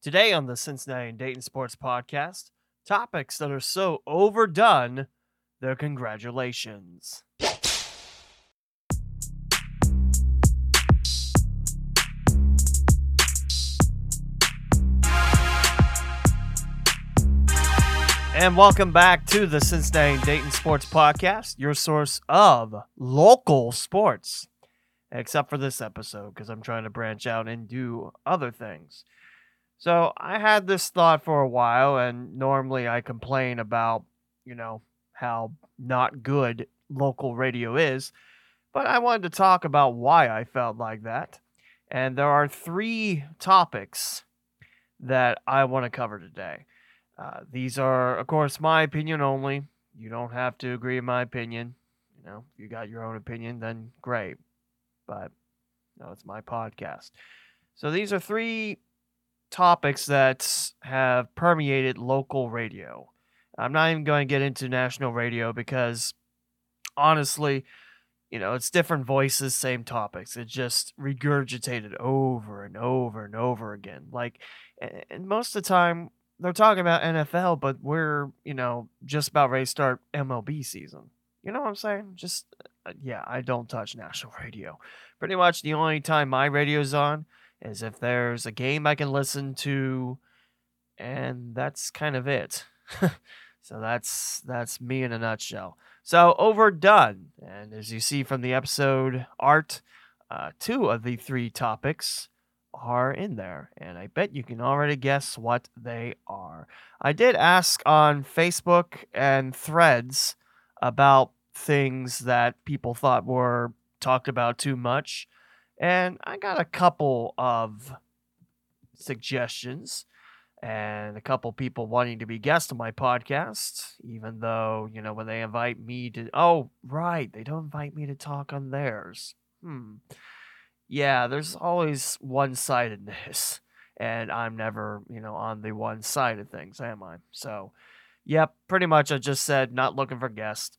Today on the Cincinnati and Dayton Sports Podcast, topics that are so overdone, they're congratulations. And welcome back to the Cincinnati and Dayton Sports Podcast, your source of local sports. Except for this episode, because I'm trying to branch out and do other things. So I had this thought for a while, and normally I complain about, you know, how not good local radio is, but I wanted to talk about why I felt like that. And there are three topics that I want to cover today. Uh, these are, of course, my opinion only. You don't have to agree with my opinion. You know, if you got your own opinion, then great. But no, it's my podcast. So these are three topics that have permeated local radio. I'm not even going to get into national radio because honestly, you know, it's different voices, same topics. It's just regurgitated over and over and over again. Like, and most of the time, they're talking about NFL, but we're, you know, just about ready to start MLB season. You know what I'm saying? Just, uh, yeah, I don't touch national radio. Pretty much the only time my radio's on is if there's a game I can listen to, and that's kind of it. so that's that's me in a nutshell. So overdone, and as you see from the episode art, uh, two of the three topics are in there, and I bet you can already guess what they are. I did ask on Facebook and Threads about things that people thought were talked about too much. And I got a couple of suggestions and a couple people wanting to be guests on my podcast, even though, you know, when they invite me to, oh, right, they don't invite me to talk on theirs. Hmm. Yeah, there's always one sidedness, and I'm never, you know, on the one side of things, am I? So, yep, pretty much I just said not looking for guests.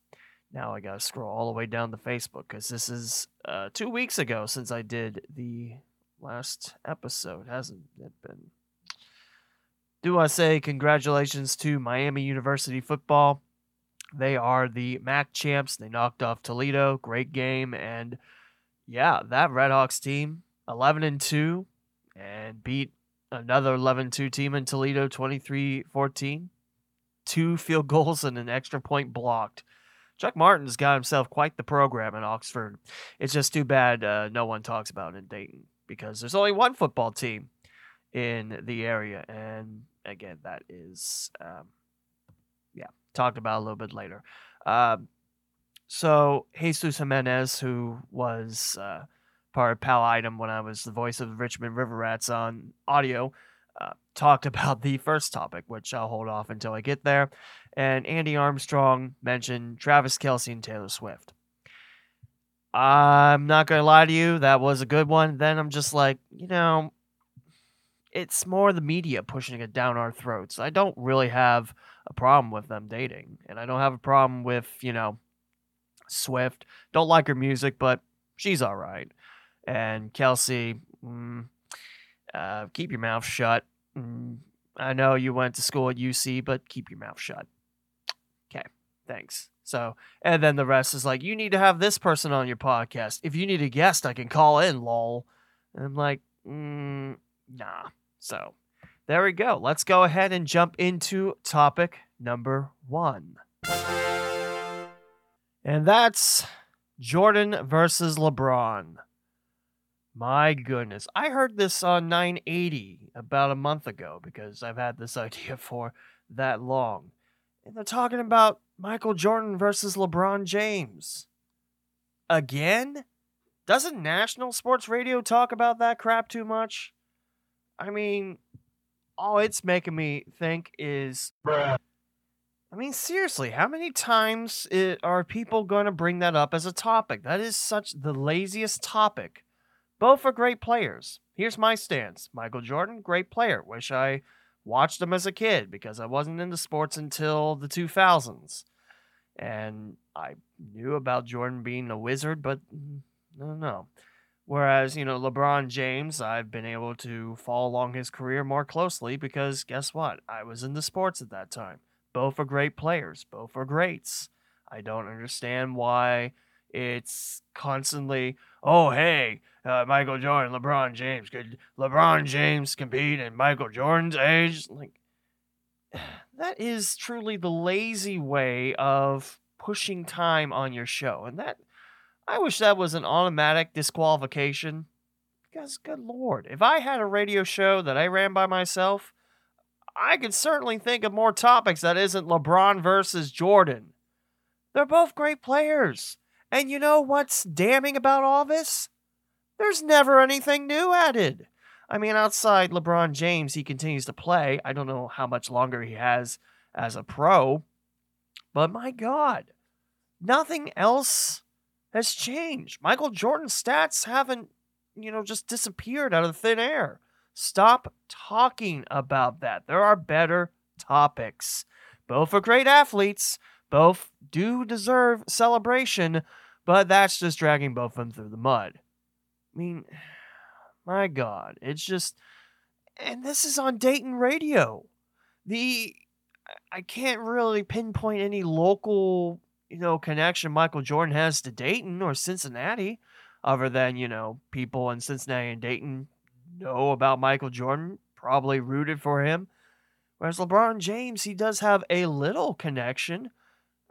Now I gotta scroll all the way down to Facebook because this is uh, two weeks ago since I did the last episode, hasn't it been? Do I say congratulations to Miami University football? They are the MAC champs. They knocked off Toledo. Great game. And yeah, that Redhawks team, 11 and 2, and beat another 11 2 team in Toledo 23 14. Two field goals and an extra point blocked. Chuck Martin's got himself quite the program in Oxford. It's just too bad uh, no one talks about it in Dayton because there's only one football team in the area. And again, that is, um, yeah, talked about a little bit later. Um, so Jesus Jimenez, who was uh, part of Pal Item when I was the voice of the Richmond River Rats on audio, uh, talked about the first topic, which I'll hold off until I get there. And Andy Armstrong mentioned Travis Kelce and Taylor Swift. I'm not going to lie to you, that was a good one. Then I'm just like, you know, it's more the media pushing it down our throats. I don't really have a problem with them dating. And I don't have a problem with, you know, Swift. Don't like her music, but she's all right. And Kelce, mm, uh, keep your mouth shut. Mm, I know you went to school at UC, but keep your mouth shut. Okay, thanks. So, and then the rest is like, you need to have this person on your podcast. If you need a guest, I can call in, lol. And I'm like, mm, nah. So, there we go. Let's go ahead and jump into topic number one. And that's Jordan versus LeBron. My goodness. I heard this on 980 about a month ago because I've had this idea for that long. And they're talking about Michael Jordan versus LeBron James. Again? Doesn't national sports radio talk about that crap too much? I mean, all it's making me think is. Bruh. I mean, seriously, how many times eh, are people going to bring that up as a topic? That is such the laziest topic both are great players. Here's my stance Michael Jordan, great player. Wish I watched him as a kid because I wasn't into sports until the 2000s. And I knew about Jordan being a wizard, but mm, no, no. Whereas, you know, LeBron James, I've been able to follow along his career more closely because guess what? I was into sports at that time. Both are great players, both are greats. I don't understand why it's constantly, oh, hey, uh, Michael Jordan, LeBron James. Could LeBron James compete in Michael Jordan's age? Like, that is truly the lazy way of pushing time on your show. And that, I wish that was an automatic disqualification. Because, good lord, if I had a radio show that I ran by myself, I could certainly think of more topics that isn't LeBron versus Jordan. They're both great players. And you know what's damning about all this? There's never anything new added. I mean, outside LeBron James, he continues to play. I don't know how much longer he has as a pro, but my God, nothing else has changed. Michael Jordan's stats haven't, you know, just disappeared out of thin air. Stop talking about that. There are better topics. Both are great athletes. Both do deserve celebration, but that's just dragging both of them through the mud. I mean, my God, it's just, and this is on Dayton radio. The, I can't really pinpoint any local, you know, connection Michael Jordan has to Dayton or Cincinnati, other than, you know, people in Cincinnati and Dayton know about Michael Jordan, probably rooted for him. Whereas LeBron James, he does have a little connection.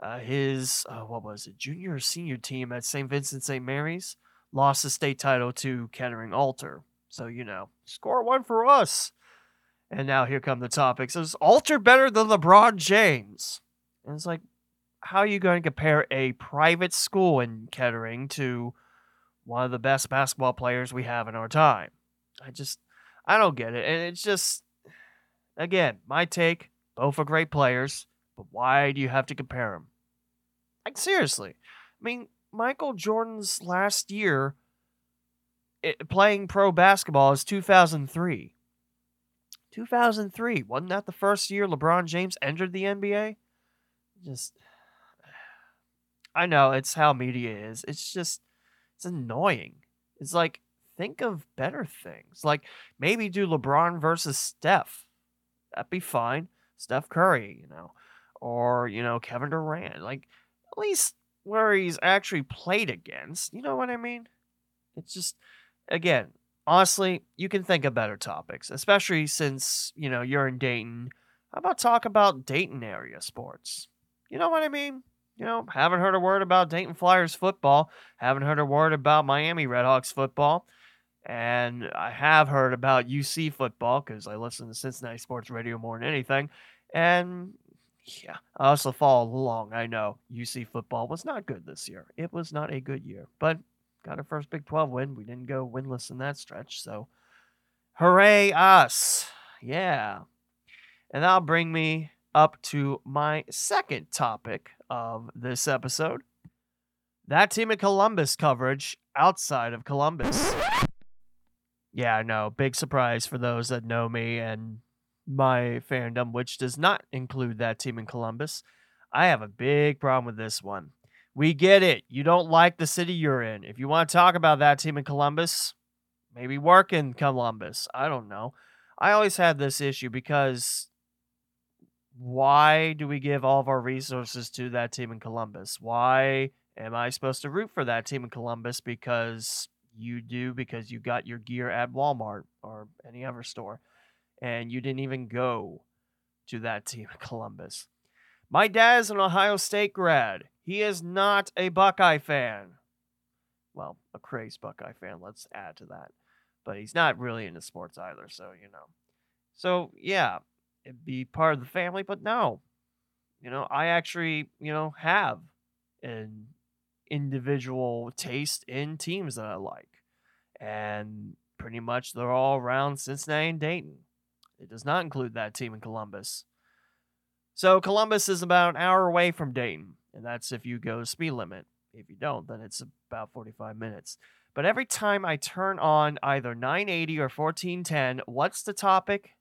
Uh, his, uh, what was it, junior or senior team at St. Vincent St. Mary's lost the state title to Kettering Alter. So, you know, score one for us. And now here come the topics. Is Alter better than LeBron James? And it's like, how are you going to compare a private school in Kettering to one of the best basketball players we have in our time? I just, I don't get it. And it's just, again, my take, both are great players, but why do you have to compare them? Like, seriously. I mean, Michael Jordan's last year it, playing pro basketball is 2003. 2003. Wasn't that the first year LeBron James entered the NBA? Just I know it's how media is. It's just it's annoying. It's like think of better things. Like maybe do LeBron versus Steph. That'd be fine. Steph Curry, you know, or you know Kevin Durant. Like at least where he's actually played against. You know what I mean? It's just, again, honestly, you can think of better topics, especially since, you know, you're in Dayton. How about talk about Dayton area sports? You know what I mean? You know, haven't heard a word about Dayton Flyers football. Haven't heard a word about Miami Redhawks football. And I have heard about UC football because I listen to Cincinnati Sports Radio more than anything. And yeah, also follow along. I know UC football was not good this year. It was not a good year, but got our first Big 12 win. We didn't go winless in that stretch, so hooray us. Yeah. And that'll bring me up to my second topic of this episode. That team in Columbus coverage outside of Columbus. Yeah, I know. Big surprise for those that know me and my fandom, which does not include that team in Columbus. I have a big problem with this one. We get it. You don't like the city you're in. If you want to talk about that team in Columbus, maybe work in Columbus. I don't know. I always had this issue because why do we give all of our resources to that team in Columbus? Why am I supposed to root for that team in Columbus because you do because you got your gear at Walmart or any other store? And you didn't even go to that team in Columbus. My dad is an Ohio State grad. He is not a Buckeye fan. Well, a crazed Buckeye fan, let's add to that. But he's not really into sports either, so you know. So yeah, it'd be part of the family, but no. You know, I actually, you know, have an individual taste in teams that I like. And pretty much they're all around Cincinnati and Dayton. It does not include that team in Columbus. So Columbus is about an hour away from Dayton, and that's if you go speed limit. If you don't, then it's about 45 minutes. But every time I turn on either 980 or 1410, what's the topic?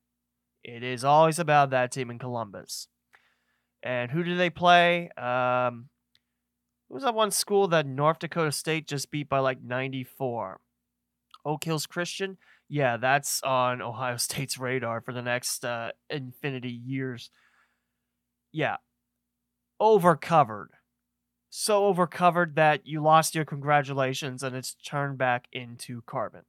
It is always about that team in Columbus. And who do they play? Um, who was that one school that North Dakota State just beat by like 94? Oak Hills Christian, yeah, that's on Ohio State's radar for the next uh, infinity years. Yeah, overcovered. So overcovered that you lost your congratulations and it's turned back into carbon.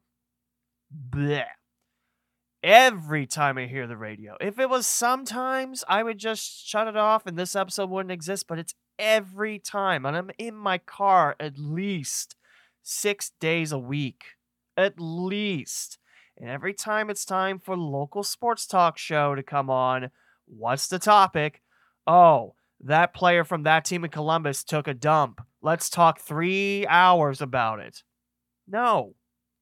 Every time I hear the radio. If it was sometimes, I would just shut it off and this episode wouldn't exist, but it's every time. And I'm in my car at least six days a week. At least. And every time it's time for local sports talk show to come on, what's the topic? Oh, that player from that team in Columbus took a dump. Let's talk three hours about it. No,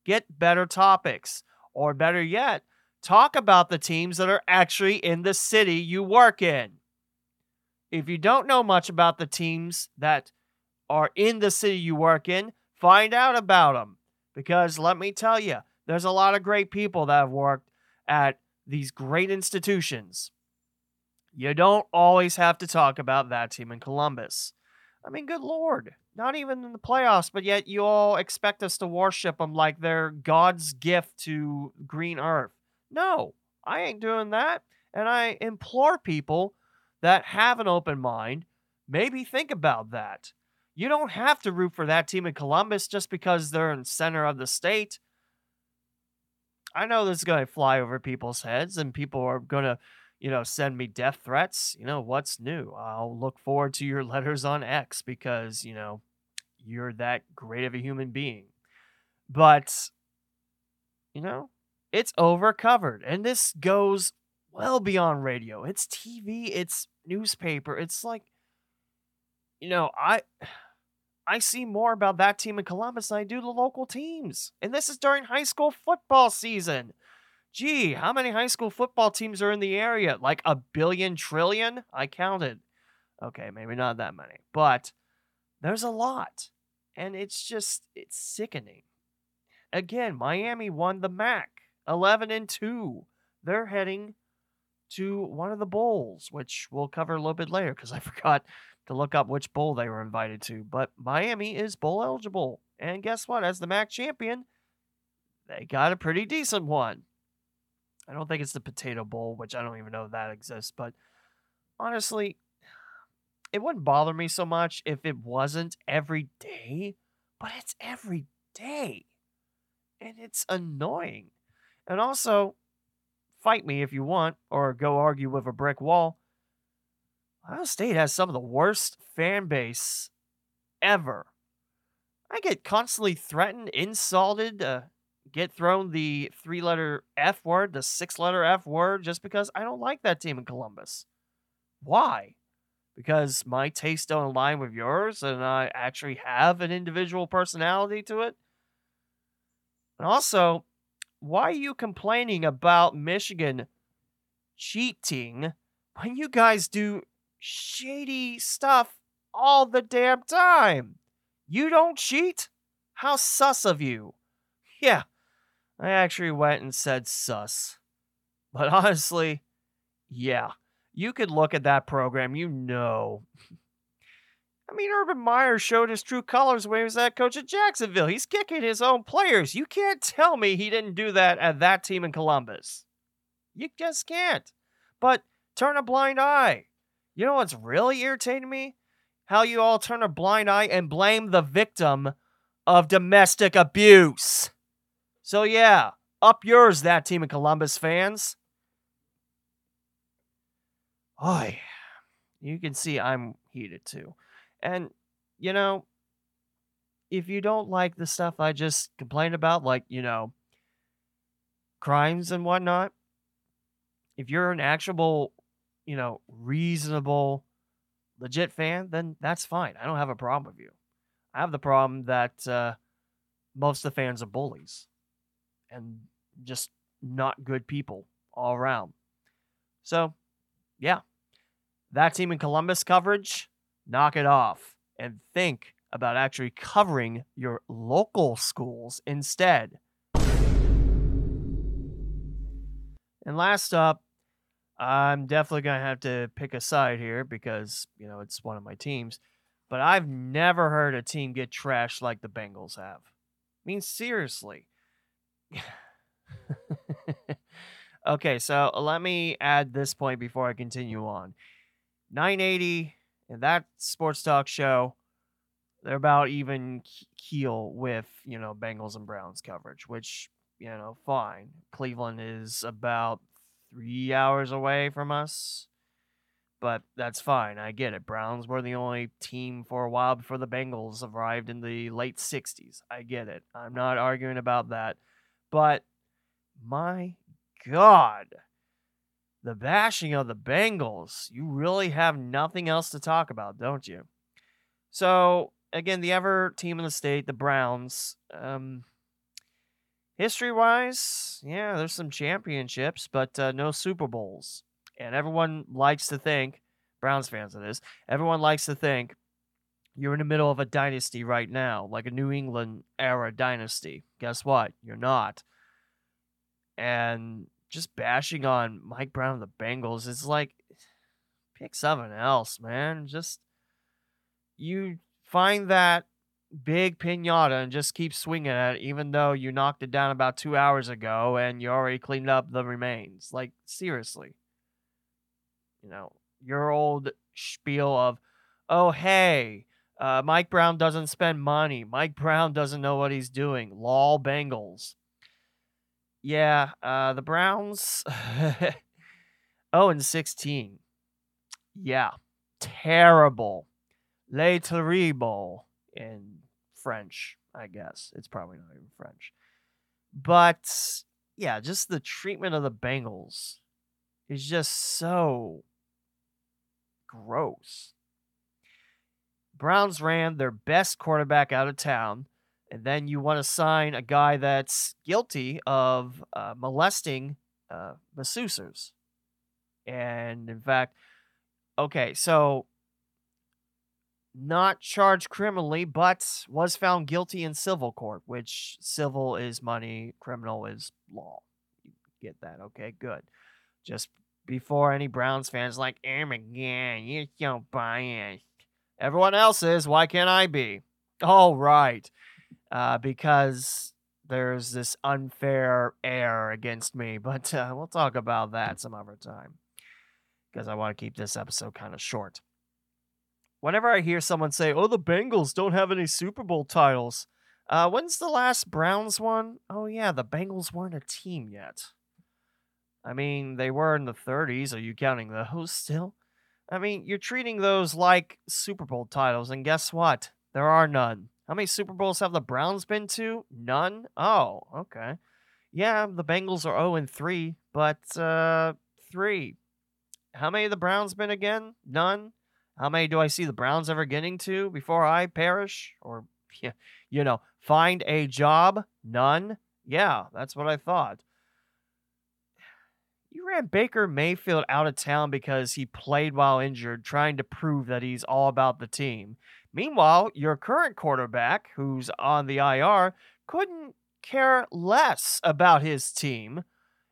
get better topics. Or better yet, talk about the teams that are actually in the city you work in. If you don't know much about the teams that are in the city you work in, find out about them. Because let me tell you, there's a lot of great people that have worked at these great institutions. You don't always have to talk about that team in Columbus. I mean, good lord, not even in the playoffs, but yet you all expect us to worship them like they're God's gift to green earth. No, I ain't doing that. And I implore people that have an open mind, maybe think about that. You don't have to root for that team in Columbus just because they're in center of the state. I know this is going to fly over people's heads and people are going to, you know, send me death threats. You know, what's new? I'll look forward to your letters on X because, you know, you're that great of a human being. But, you know, it's overcovered. And this goes well beyond radio. It's TV, it's newspaper. It's like, you know, I. I see more about that team in Columbus than I do the local teams. And this is during high school football season. Gee, how many high school football teams are in the area? Like a billion trillion? I counted. Okay, maybe not that many, but there's a lot. And it's just, it's sickening. Again, Miami won the MAC 11 and 2. They're heading to one of the bowls, which we'll cover a little bit later because I forgot to look up which bowl they were invited to. But Miami is bowl eligible. And guess what? As the MAC champion, they got a pretty decent one. I don't think it's the Potato Bowl, which I don't even know if that exists. But honestly, it wouldn't bother me so much if it wasn't every day, but it's every day. And it's annoying. And also, fight me if you want, or go argue with a brick wall. Ohio State has some of the worst fan base ever. I get constantly threatened, insulted, uh, get thrown the three letter F word, the six letter F word, just because I don't like that team in Columbus. Why? Because my tastes don't align with yours and I actually have an individual personality to it? And also, why are you complaining about Michigan cheating when you guys do shady stuff all the damn time. You don't cheat? How sus of you. Yeah, I actually went and said sus. But honestly, yeah, you could look at that program, you know. I mean, Urban Meyer showed his true colors when he was that coach at Jacksonville. He's kicking his own players. You can't tell me he didn't do that at that team in Columbus. You just can't. But turn a blind eye. You know what's really irritating me? How you all turn a blind eye and blame the victim of domestic abuse. So, yeah, up yours, that team of Columbus fans. Oh, you can see I'm heated too. And, you know, if you don't like the stuff I just complained about, like, you know, crimes and whatnot, if you're an actual you know, reasonable, legit fan, then that's fine. I don't have a problem with you. I have the problem that uh, most of the fans are bullies and just not good people all around. So, yeah, that team in Columbus coverage, knock it off and think about actually covering your local schools instead. And last up, I'm definitely going to have to pick a side here because, you know, it's one of my teams. But I've never heard a team get trashed like the Bengals have. I mean, seriously. okay, so uh, let me add this point before I continue on. 980 and that sports talk show, they're about even keel with, you know, Bengals and Browns coverage, which, you know, fine. Cleveland is about three hours away from us, but that's fine. I get it. Browns were the only team for a while before the Bengals arrived in the late 60s. I get it. I'm not arguing about that. But my God, the bashing of the Bengals. You really have nothing else to talk about, don't you? So, again, the ever team in the state, the Browns. Um, history wise, yeah, there's some championships, but uh, no Super Bowls. And everyone likes to think, Browns fans of this, everyone likes to think you're in the middle of a dynasty right now, like a New England era dynasty. Guess what? You're not. And just bashing on Mike Brown and the Bengals is like pick something else, man. Just you find that big pinata and just keep swinging at it, even though you knocked it down about two hours ago and you already cleaned up the remains. Like seriously, you know your old spiel of, oh hey. Uh, Mike Brown doesn't spend money. Mike Brown doesn't know what he's doing. Lol Bengals. Yeah, uh, the Browns. oh, and 16. Yeah, terrible. Le terrible in French, I guess. It's probably not even French. But yeah, just the treatment of the Bengals is just so gross. Browns ran their best quarterback out of town and then you want to sign a guy that's guilty of uh, molesting uh, masseuses. And in fact, okay, so not charged criminally, but was found guilty in civil court, which civil is money, criminal is law. You get that? Okay, good. Just before any Browns fans like, oh my god, you're so biased. Everyone else is. Why can't I be? All right uh, because there's this unfair air against me. But uh, we'll talk about that some other time because I want to keep this episode kind of short. Whenever I hear someone say, "Oh, the Bengals don't have any Super Bowl titles," uh, when's the last Browns one? Oh yeah, the Bengals weren't a team yet. I mean, they were in the 30s. Are you counting those still? I mean, you're treating those like Super Bowl titles, and guess what? There are none. How many Super Bowls have the Browns been to? None. Oh, okay. Yeah, the Bengals are 0 and 3, but uh 3. How many the Browns been again? None. How many do I see the Browns ever getting to before I perish or you know, find a job? None. Yeah, that's what I thought. You ran Baker Mayfield out of town because he played while injured, trying to prove that he's all about the team. Meanwhile, your current quarterback, who's on the IR, couldn't care less about his team.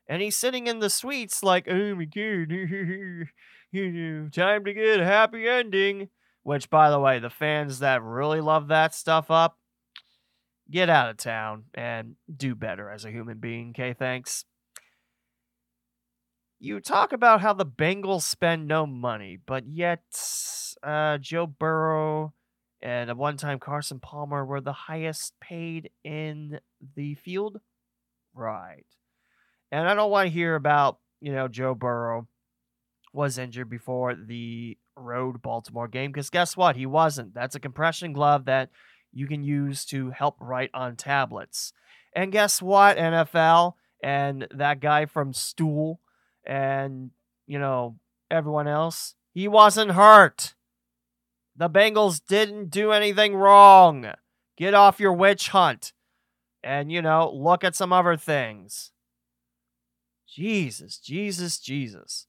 And he's sitting in the suites like, oh my god, time to get a happy ending. Which, by the way, the fans that really love that stuff up, get out of town and do better as a human being, okay? Thanks. You talk about how the Bengals spend no money, but yet uh, Joe Burrow and at one time Carson Palmer were the highest paid in the field. Right. And I don't want to hear about, you know, Joe Burrow was injured before the road Baltimore game because guess what? He wasn't. That's a compression glove that you can use to help write on tablets. And guess what, NFL and that guy from Stool and, you know, everyone else? He wasn't hurt. The Bengals didn't do anything wrong. Get off your witch hunt and, you know, look at some other things. Jesus, Jesus, Jesus.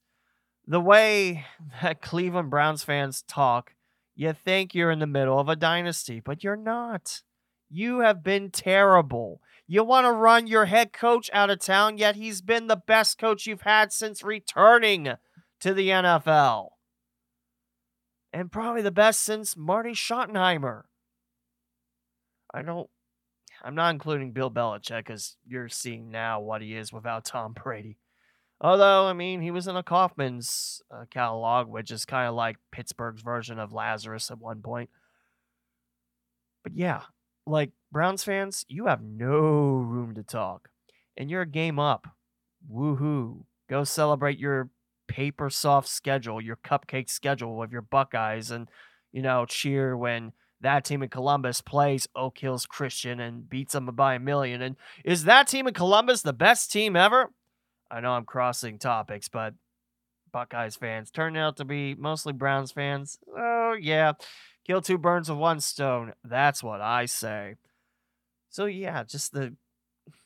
The way that Cleveland Browns fans talk, you think you're in the middle of a dynasty, but you're not. You have been terrible. You want to run your head coach out of town, yet he's been the best coach you've had since returning to the NFL and probably the best since Marty Schottenheimer. I don't I'm not including Bill Belichick because you're seeing now what he is without Tom Brady. Although, I mean, he was in a Kaufmann's uh, catalog, which is kind of like Pittsburgh's version of Lazarus at one point. But yeah, like Browns fans, you have no room to talk. And you're a game up. Woohoo. Go celebrate your paper soft schedule, your cupcake schedule with your Buckeyes, and, you know, cheer when that team in Columbus plays Oak Hills Christian and beats them by a million. And is that team in Columbus the best team ever? I know I'm crossing topics, but Buckeyes fans turned out to be mostly Browns fans. Oh, yeah. Kill two birds with one stone. That's what I say. So, yeah, just the,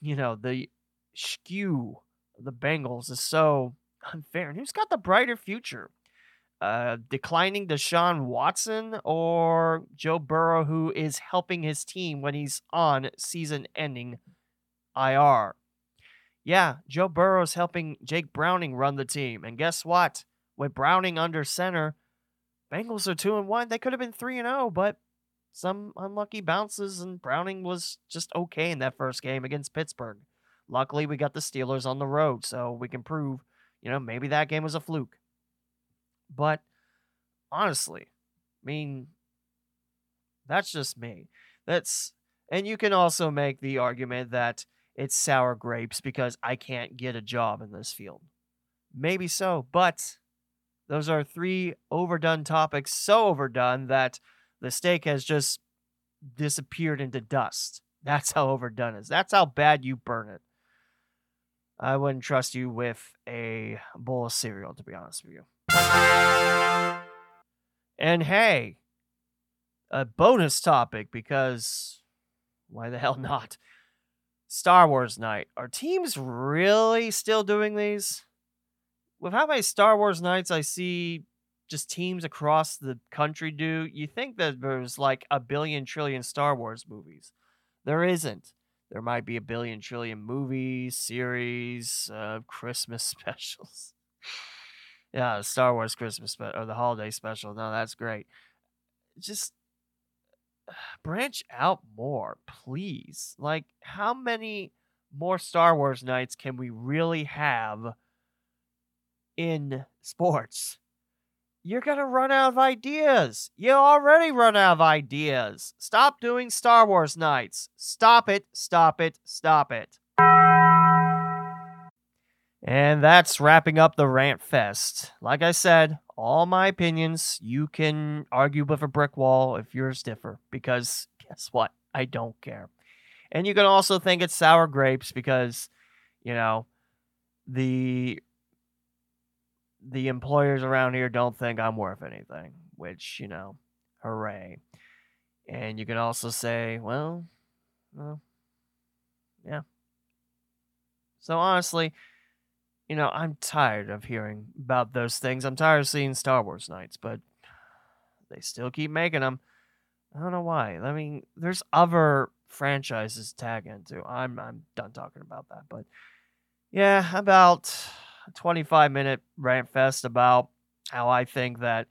you know, the skew of the Bengals is so unfair. And who's got the brighter future? Uh, declining Deshaun Watson or Joe Burrow, who is helping his team when he's on season ending IR? Yeah, Joe Burrow's helping Jake Browning run the team. And guess what? With Browning under center, Bengals are 2 and 1. They could have been 3 and 0, but some unlucky bounces and Browning was just okay in that first game against Pittsburgh. Luckily, we got the Steelers on the road, so we can prove, you know, maybe that game was a fluke. But honestly, I mean, that's just me. That's and you can also make the argument that it's sour grapes because I can't get a job in this field. Maybe so, but those are three overdone topics, so overdone that the steak has just disappeared into dust. That's how overdone is. That's how bad you burn it. I wouldn't trust you with a bowl of cereal, to be honest with you. And hey, a bonus topic because why the hell not? Star Wars night. Are teams really still doing these? With how many Star Wars nights I see just teams across the country do, you think that there's like a billion trillion Star Wars movies. There isn't. There might be a billion trillion movies, series, uh, Christmas specials. yeah, Star Wars Christmas spe- or the holiday special. No, that's great. Just branch out more, please. Like, how many more Star Wars nights can we really have in sports? You're going to run out of ideas. You already run out of ideas. Stop doing Star Wars nights. Stop it, stop it, stop it. And that's wrapping up the Rant Fest. Like I said, all my opinions, you can argue with a brick wall if yours differ, because guess what? I don't care. And you can also think it's sour grapes because, you know, the the employers around here don't think I'm worth anything, which, you know, hooray. And you can also say, well, well, yeah. So honestly, you know, I'm tired of hearing about those things. I'm tired of seeing Star Wars nights, but they still keep making them. I don't know why. I mean, there's other franchises to tag into. I'm I'm done talking about that, but yeah, about a 25 minute rant fest about how I think that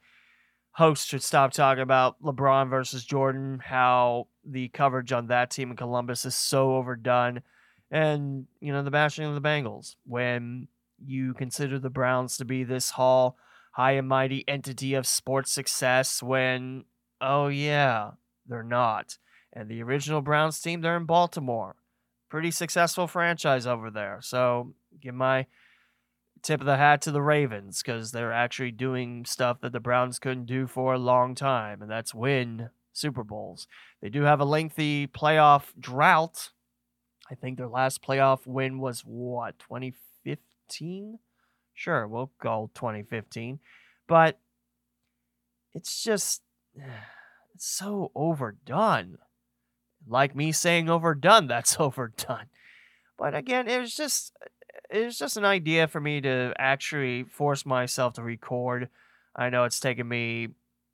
hosts should stop talking about LeBron versus Jordan, how the coverage on that team in Columbus is so overdone, and you know the bashing of the Bengals when you consider the Browns to be this hall high and mighty entity of sports success when, oh yeah, they're not. And the original Browns team, they're in Baltimore. Pretty successful franchise over there. So give my tip of the hat to the Ravens because they're actually doing stuff that the Browns couldn't do for a long time, and that's win Super Bowls. They do have a lengthy playoff drought. I think their last playoff win was what, 2015? 2015. Sure, we'll go 2015. But it's just it's so overdone. Like me saying overdone, that's overdone. But again, it was just it was just an idea for me to actually force myself to record. I know it's taken me,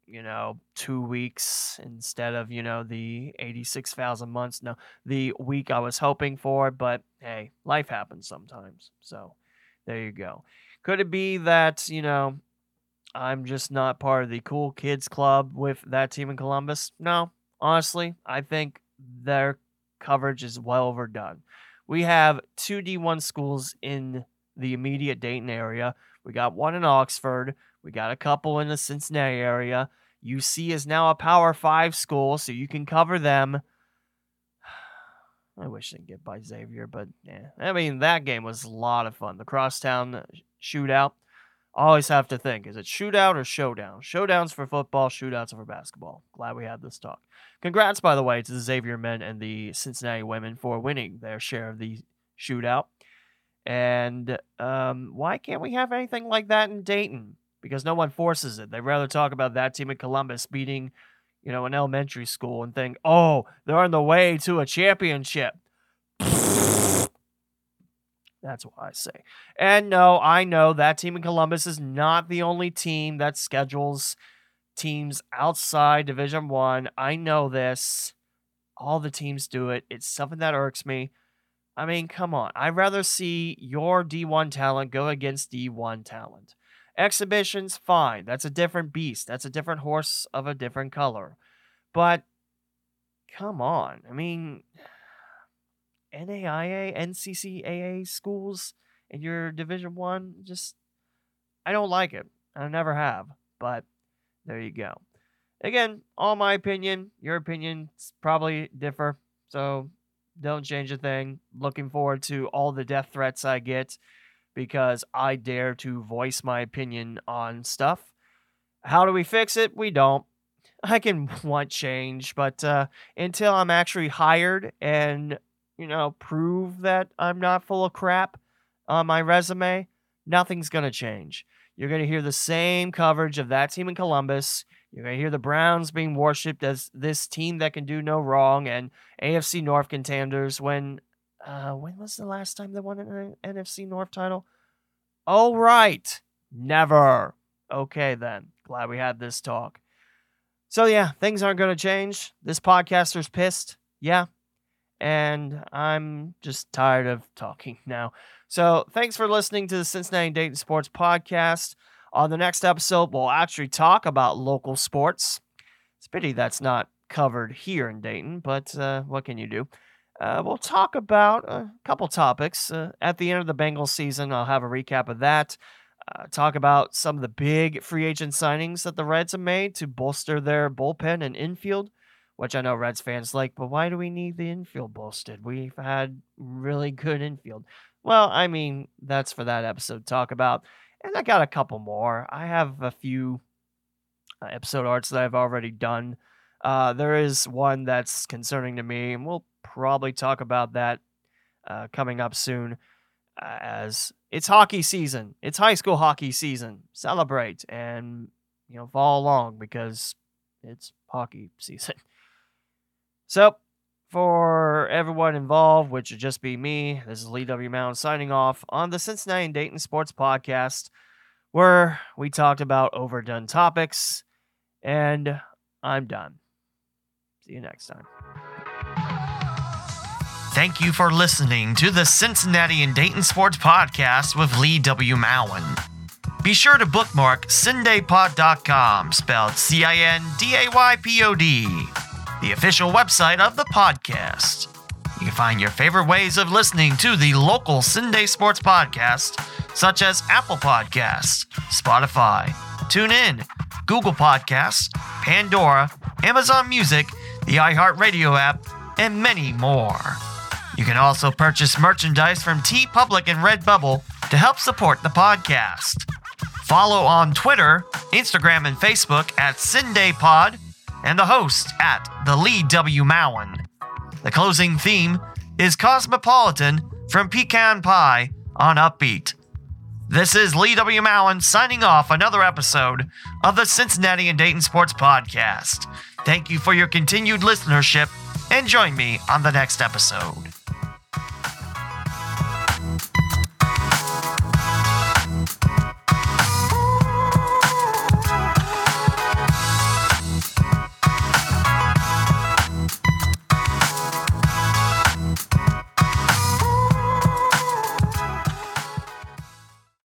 you know, two weeks instead of, you know, the 86,000 months. No, the week I was hoping for, but hey, life happens sometimes. So there you go. Could it be that, you know, I'm just not part of the cool kids club with that team in Columbus? No. Honestly, I think their coverage is well overdone. We have two D1 schools in the immediate Dayton area. We got one in Oxford. We got a couple in the Cincinnati area. UC is now a Power Five school, so you can cover them. I wish they'd get by Xavier, but yeah. I mean, that game was a lot of fun. The crosstown shootout. Always have to think: is it shootout or showdown? Showdowns for football, shootouts for basketball. Glad we had this talk. Congrats, by the way, to the Xavier men and the Cincinnati women for winning their share of the shootout. And um, why can't we have anything like that in Dayton? Because no one forces it. They'd rather talk about that team in Columbus beating, you know, in elementary school and think, oh, they're on the way to a championship. That's what I say. And no, I know that team in Columbus is not the only team that schedules teams outside Division One. I. I know this. All the teams do it. It's something that irks me. I mean, come on. I'd rather see your D1 talent go against D1 talent. Exhibitions, fine. That's a different beast. That's a different horse of a different color. But come on. I mean, NAIA, NCCAA schools in your Division One, just I don't like it. I never have. But there you go. Again, all my opinion. Your opinions probably differ. So don't change a thing. Looking forward to all the death threats I get because I dare to voice my opinion on stuff. How do we fix it? We don't. I can want change, but uh, until I'm actually hired and, you know, prove that I'm not full of crap on my resume, nothing's going to change. You're going to hear the same coverage of that team in Columbus. You're going to hear the Browns being worshipped as this team that can do no wrong and AFC North contenders when uh, when was the last time they won an NFC North title? Oh, right. Never. Okay, then. Glad we had this talk. So, yeah, things aren't going to change. This podcaster's pissed. Yeah. And I'm just tired of talking now. So, thanks for listening to the Cincinnati Dayton Sports Podcast. On the next episode, we'll actually talk about local sports. It's pity that's not covered here in Dayton, but uh, what can you do? Uh, we'll talk about a couple topics. Uh, at the end of the Bengals season, I'll have a recap of that. Uh, talk about some of the big free agent signings that the Reds have made to bolster their bullpen and infield, which I know Reds fans like, but why do we need the infield bolstered? We've had really good infield. Well, I mean, that's for that episode talk about. And I got a couple more. I have a few uh, episode arts that I've already done. Uh, there is one that's concerning to me, and we'll probably talk about that uh, coming up soon. Uh, as it's hockey season, it's high school hockey season. Celebrate and you know follow along because it's hockey season. So, for everyone involved, which would just be me, this is Lee W. Mowen signing off on the Cincinnati and Dayton Sports Podcast, where we talked about overdone topics, and I'm done. See you next time. Thank you for listening to the Cincinnati and Dayton Sports Podcast with Lee W. Mowen. Be sure to bookmark cindaypod.com, spelled C I N D A Y P O D the official website of the podcast. You can find your favorite ways of listening to the local Cin-Day Sports Podcast, such as Apple Podcasts, Spotify, TuneIn, Google Podcasts, Pandora, Amazon Music, the iHeartRadio app, and many more. You can also purchase merchandise from TeePublic and Redbubble to help support the podcast. Follow on Twitter, Instagram, and Facebook at CinDayPod and the host at the Lee W. Mowen. The closing theme is Cosmopolitan from Pecan Pie on Uppbeat. This is Lee W. Mowen signing off another episode of the Cincinnati and Dayton Sports Podcast. Thank you for your continued listenership and join me on the next episode.